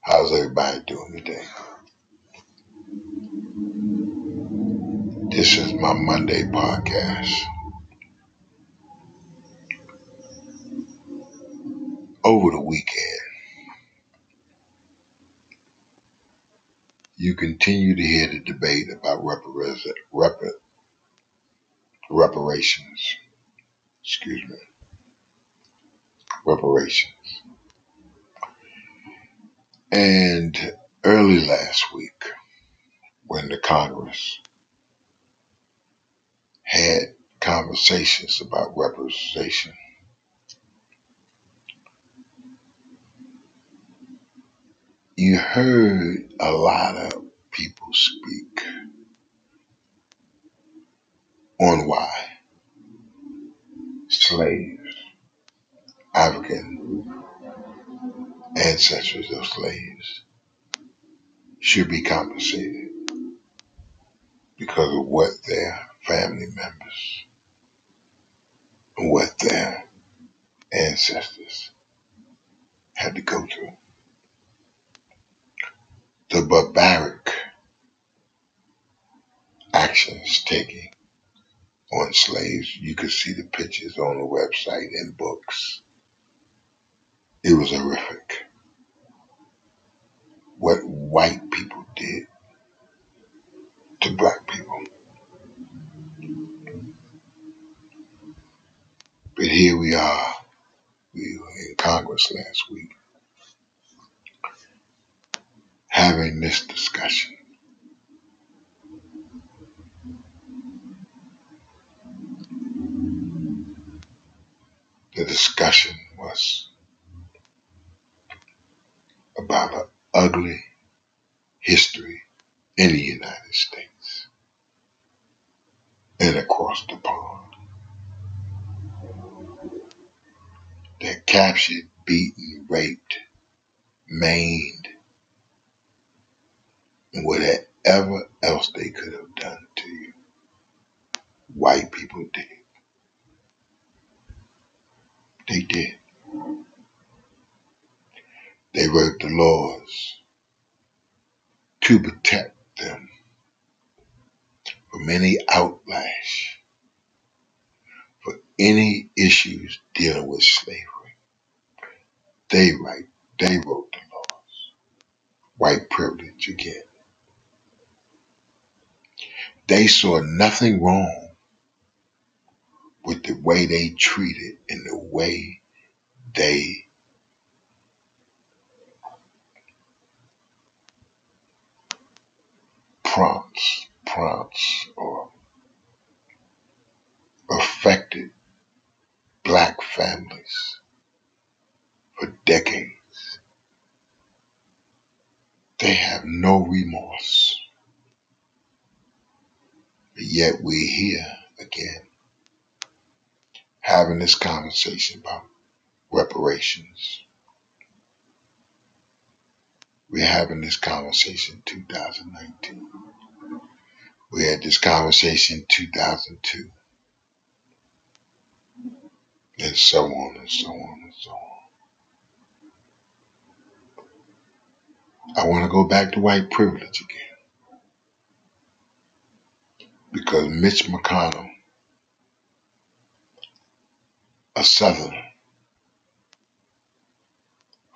How's everybody doing today? This is my Monday podcast. Over the weekend, you continue to hear the debate about reparations. reparations. Excuse me. Reparations. And early last week, when the Congress had conversations about representation, you heard a lot of people speak on why slaves, African ancestors of slaves, should be compensated because of what their family members what their ancestors had to go through. The barbaric actions taken on slaves, you could see the pictures on the website and books. It was horrific what white people did to black people. But here we are. We were in Congress last week having this discussion. The discussion was about an ugly history in the United States and across the pond. They're captured, beaten, raped, maimed, and whatever else they could have done to you. White people did. They did. They wrote the laws to protect them from any outlash for any issues dealing with slavery. They write, they wrote the laws. White privilege again. They saw nothing wrong with the way they treated and the way they prompts, prompts, or affected black families for decades. They have no remorse. But yet we're here again having this conversation about reparations. We're having this conversation in 2019. We had this conversation in 2002. And so on and so on and so on. I want to go back to white privilege again. Because Mitch McConnell, a Southerner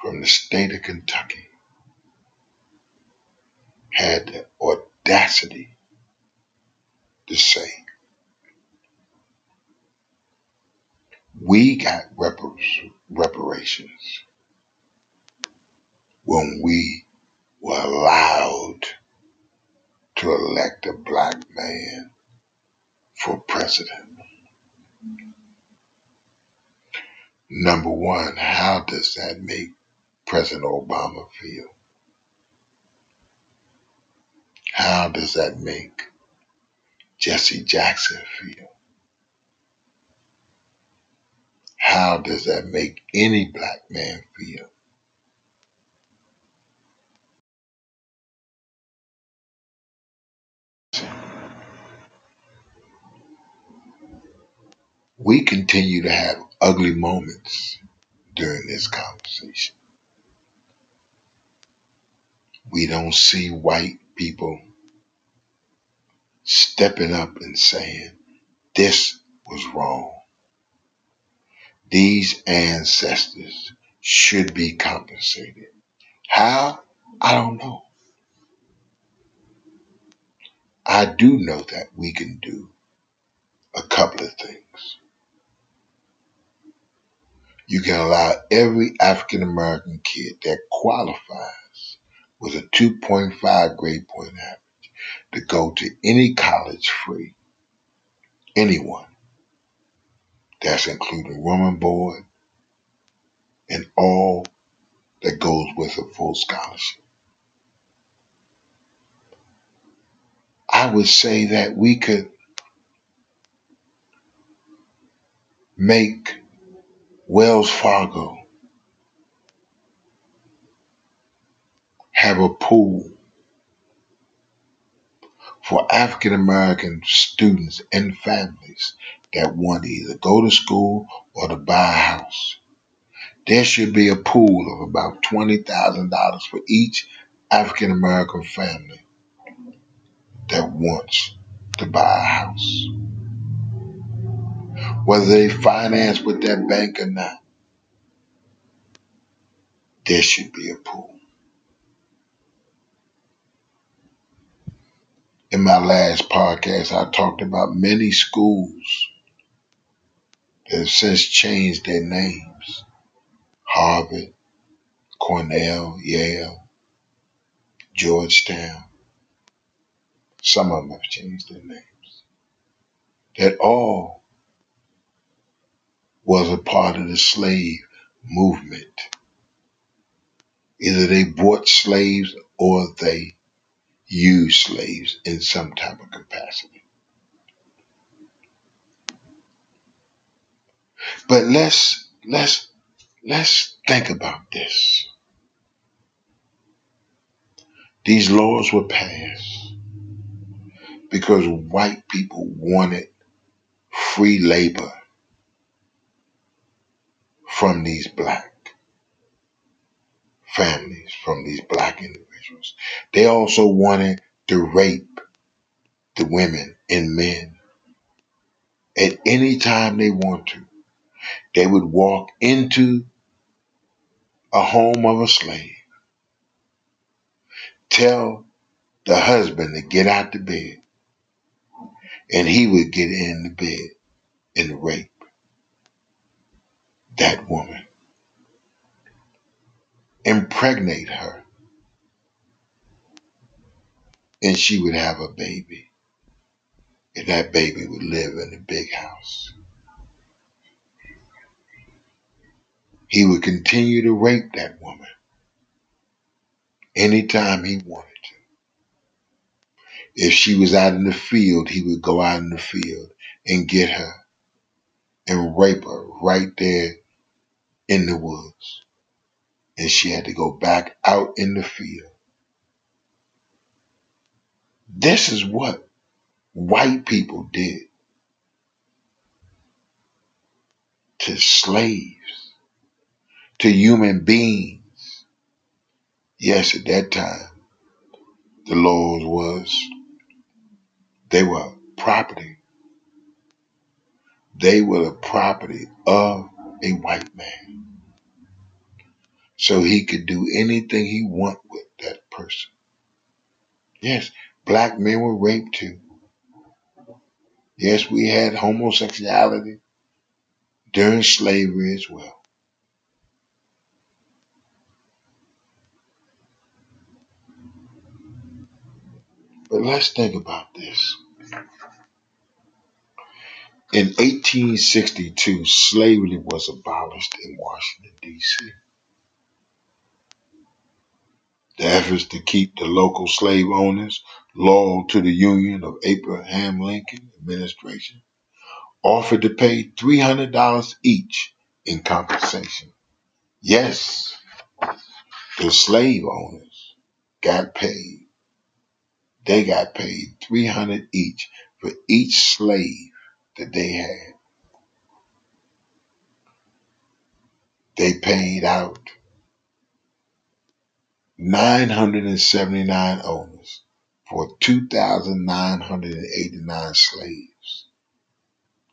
from the state of Kentucky, had the audacity to say, we got reparations when we were allowed to elect a black man for president. Number one, how does that make President Obama feel? How does that make Jesse Jackson feel? How does that make any black man feel? We continue to have ugly moments during this conversation. We don't see white people stepping up and saying, this was wrong. These ancestors should be compensated. How? I don't know. I do know that we can do a couple of things. You can allow every African American kid that qualifies with a 2.5 grade point average to go to any college free. Anyone. That's including room and board and all that goes with a full scholarship. I would say that we could make Wells Fargo have a pool for African American students and families that want to either go to school or to buy a house. There should be a pool of about $20,000 for each African American family that wants to buy a house. Whether they finance with that bank or not, there should be a pool. In my last podcast, I talked about many schools that have since changed their names. Harvard, Cornell, Yale, Georgetown. Some of them have changed their names. That all was a part of the slave movement. Either they bought slaves or they used slaves in some type of capacity. But let's let's let's think about this. These laws were passed because white people wanted free labor from these black families, from these black individuals. They also wanted to rape the women and men at any time they want to. They would walk into a home of a slave, tell the husband to get out the bed, and he would get in the bed and rape that woman, impregnate her, and she would have a baby. And that baby would live in a big house. He would continue to rape that woman anytime he wanted to. If she was out in the field, he would go out in the field and get her and rape her right there in the woods. And she had to go back out in the field. This is what white people did to slaves, to human beings. Yes, at that time, the laws was they were property. They were the property of a white man. So he could do anything he want with that person. Yes, black men were raped too. Yes, we had homosexuality during slavery as well. But let's think about this. In 1862, slavery was abolished in Washington, D.C. The efforts to keep the local slave owners loyal to the Union of Abraham Lincoln administration offered to pay $300 each in compensation. Yes, the slave owners got paid. They got paid 300 each for each slave that they had. They paid out 979 owners for 2,989 slaves,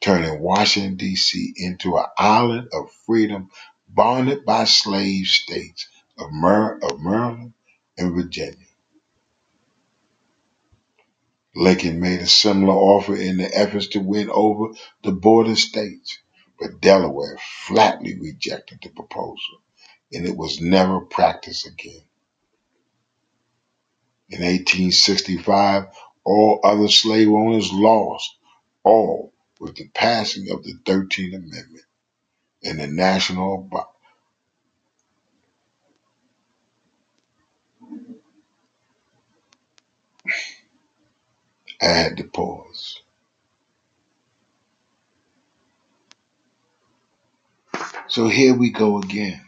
turning Washington, D.C. into an island of freedom bonded by slave states of, Mer- of Maryland and Virginia. Lincoln made a similar offer in the efforts to win over the border states, but Delaware flatly rejected the proposal, and it was never practiced again. In 1865, all other slave owners lost, all with the passing of the 13th Amendment and the National. I had to pause. So here we go again.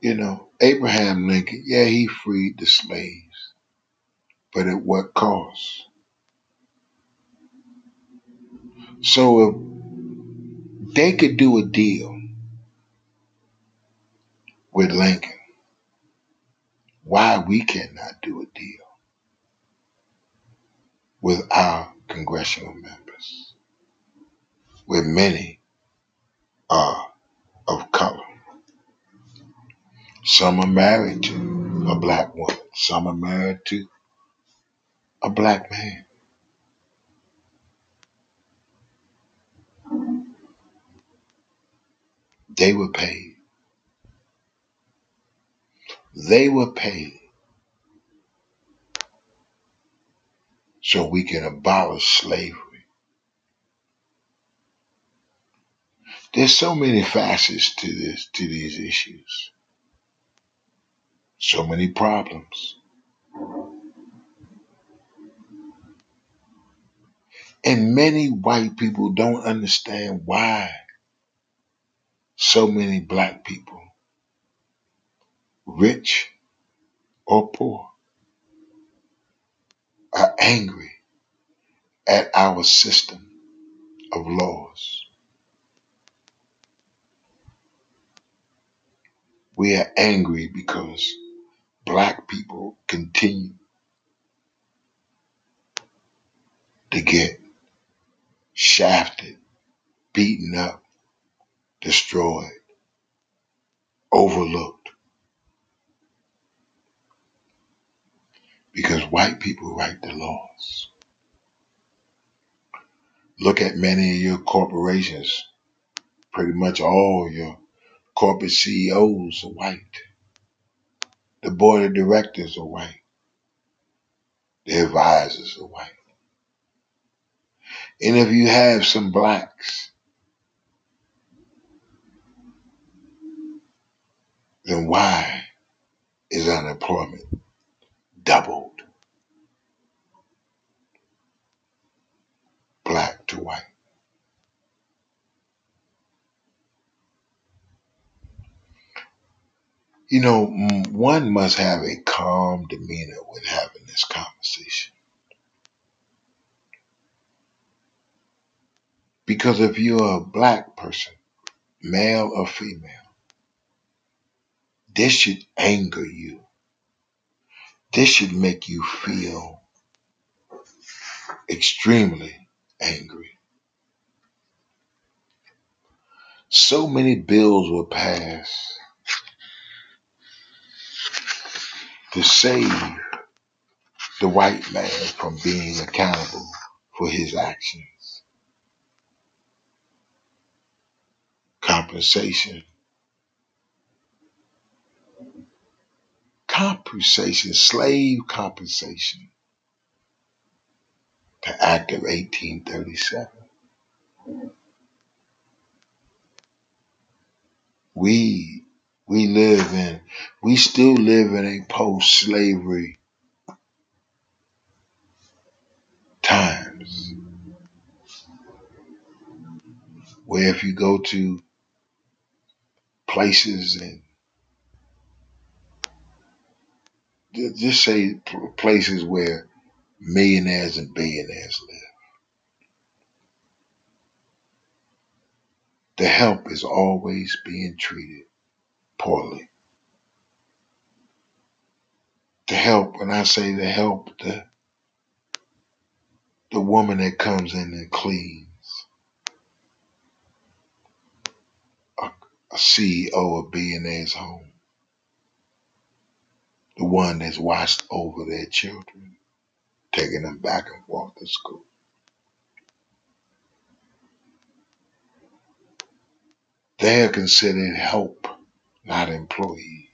You know, Abraham Lincoln, yeah, he freed the slaves, but at what cost? So if they could do a deal with Lincoln, why we cannot do a deal with our congressional members, where many are of color? Some are married to a black woman, some are married to a black man. They were paid. They were paid so we can abolish slavery. There's so many facets to this, to these issues. So many problems. And many white people don't understand why so many black people, rich or poor, are angry at our system of laws. We are angry because people continue to get shafted, beaten up, destroyed, overlooked because white people write the laws. Look at many of your corporations, pretty much all your corporate CEOs are white. The board of directors are white. The advisors are white. And if you have some blacks, then why is unemployment doubled black to white? You know, one must have a calm demeanor when having this conversation. Because if you're a black person, male or female, this should anger you. This should make you feel extremely angry. So many bills were passed to save the white man from being accountable for his actions. Compensation. Compensation, slave compensation. The Act of 1837. We we live in we still live in a post slavery times where if you go to places and ju- just say pl- places where millionaires and billionaires live, the help is always being treated poorly. The help, when I say the help, the the woman that comes in and cleans, a, a CEO of billionaire's home, the one that's watched over their children, taking them back and forth to school. They are considered help, not employees.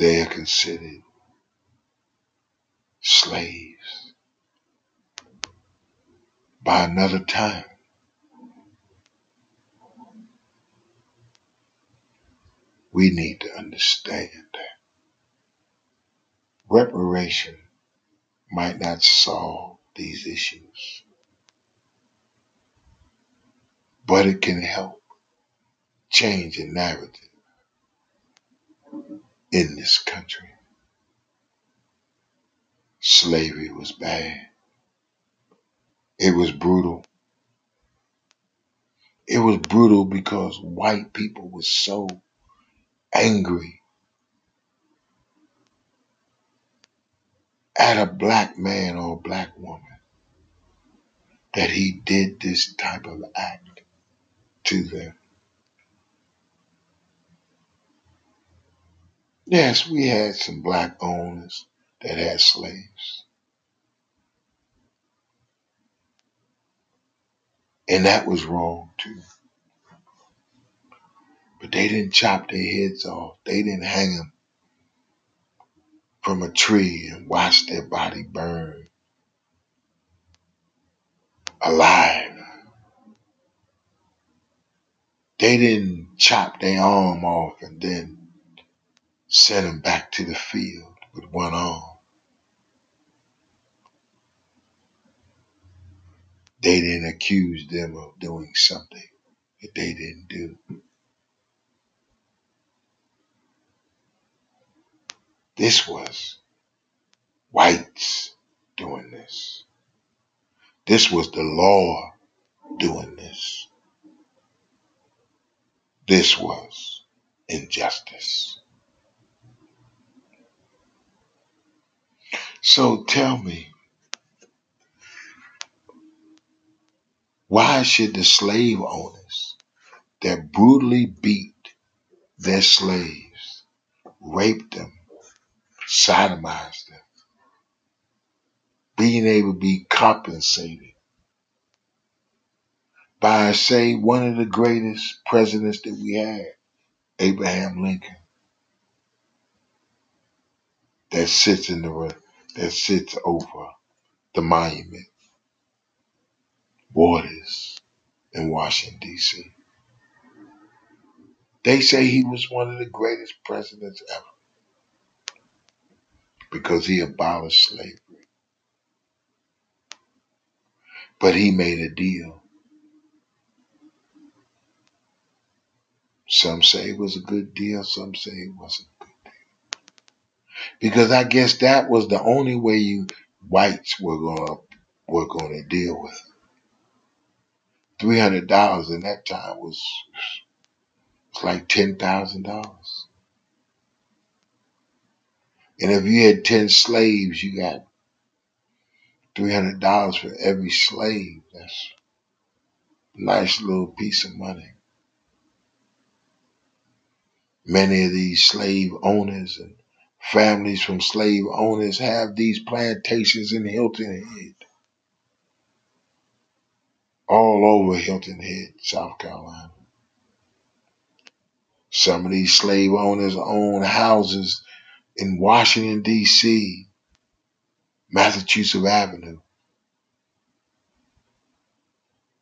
They are considered slaves. By another time, we need to understand that reparation might not solve these issues, but it can help change the narrative in this country. Slavery was bad. It was brutal. It was brutal because white people were so angry at a black man or a black woman that he did this type of act to them. Yes, we had some black owners that had slaves. And that was wrong too. But they didn't chop their heads off. They didn't hang them from a tree and watch their body burn alive. They didn't chop their arm off and then send them back to the field with one arm. They didn't accuse them of doing something that they didn't do. This was whites doing this. This was the law doing this. This was injustice. So tell me, why should the slave owners that brutally beat their slaves, raped them, sodomized them, being able to be compensated by, say, one of the greatest presidents that we had, Abraham Lincoln, that sits in the that sits over the monument, Waters in Washington D.C. They say he was one of the greatest presidents ever because he abolished slavery. But he made a deal. Some say it was a good deal, some say it wasn't. Because I guess that was the only way you whites were gonna were gonna deal with it. Three hundred dollars in that time was it's like ten thousand dollars. And if you had ten slaves, you got three hundred dollars for every slave. That's a nice little piece of money. Many of these slave owners and families from slave owners have these plantations in Hilton Head. All over Hilton Head, South Carolina. Some of these slave owners own houses in Washington, D.C., Massachusetts Avenue.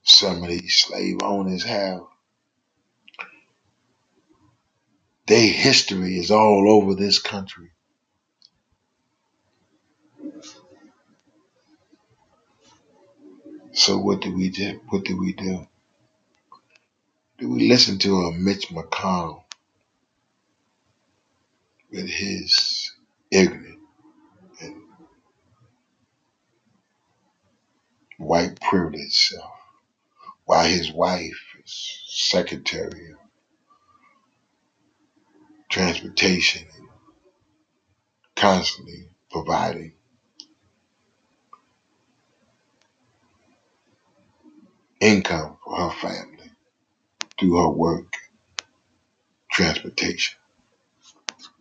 Some of these slave owners have their history is all over this country. So what do we do? What do we do? Do we listen to a Mitch McConnell with his ignorant and white privilege self, while his wife is Secretary Transportation and constantly providing income for her family through her work, transportation.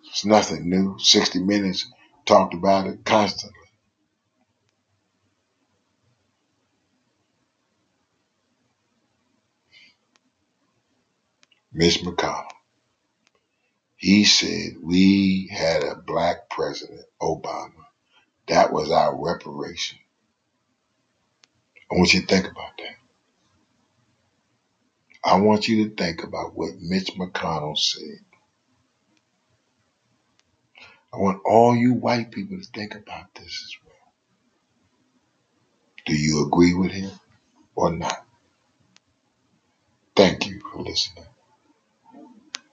It's nothing new. 60 Minutes talked about it constantly. Mitch McConnell. He said we had a black president, Obama. That was our reparation. I want you to think about that. I want you to think about what Mitch McConnell said. I want all you white people to think about this as well. Do you agree with him or not? Thank you for listening.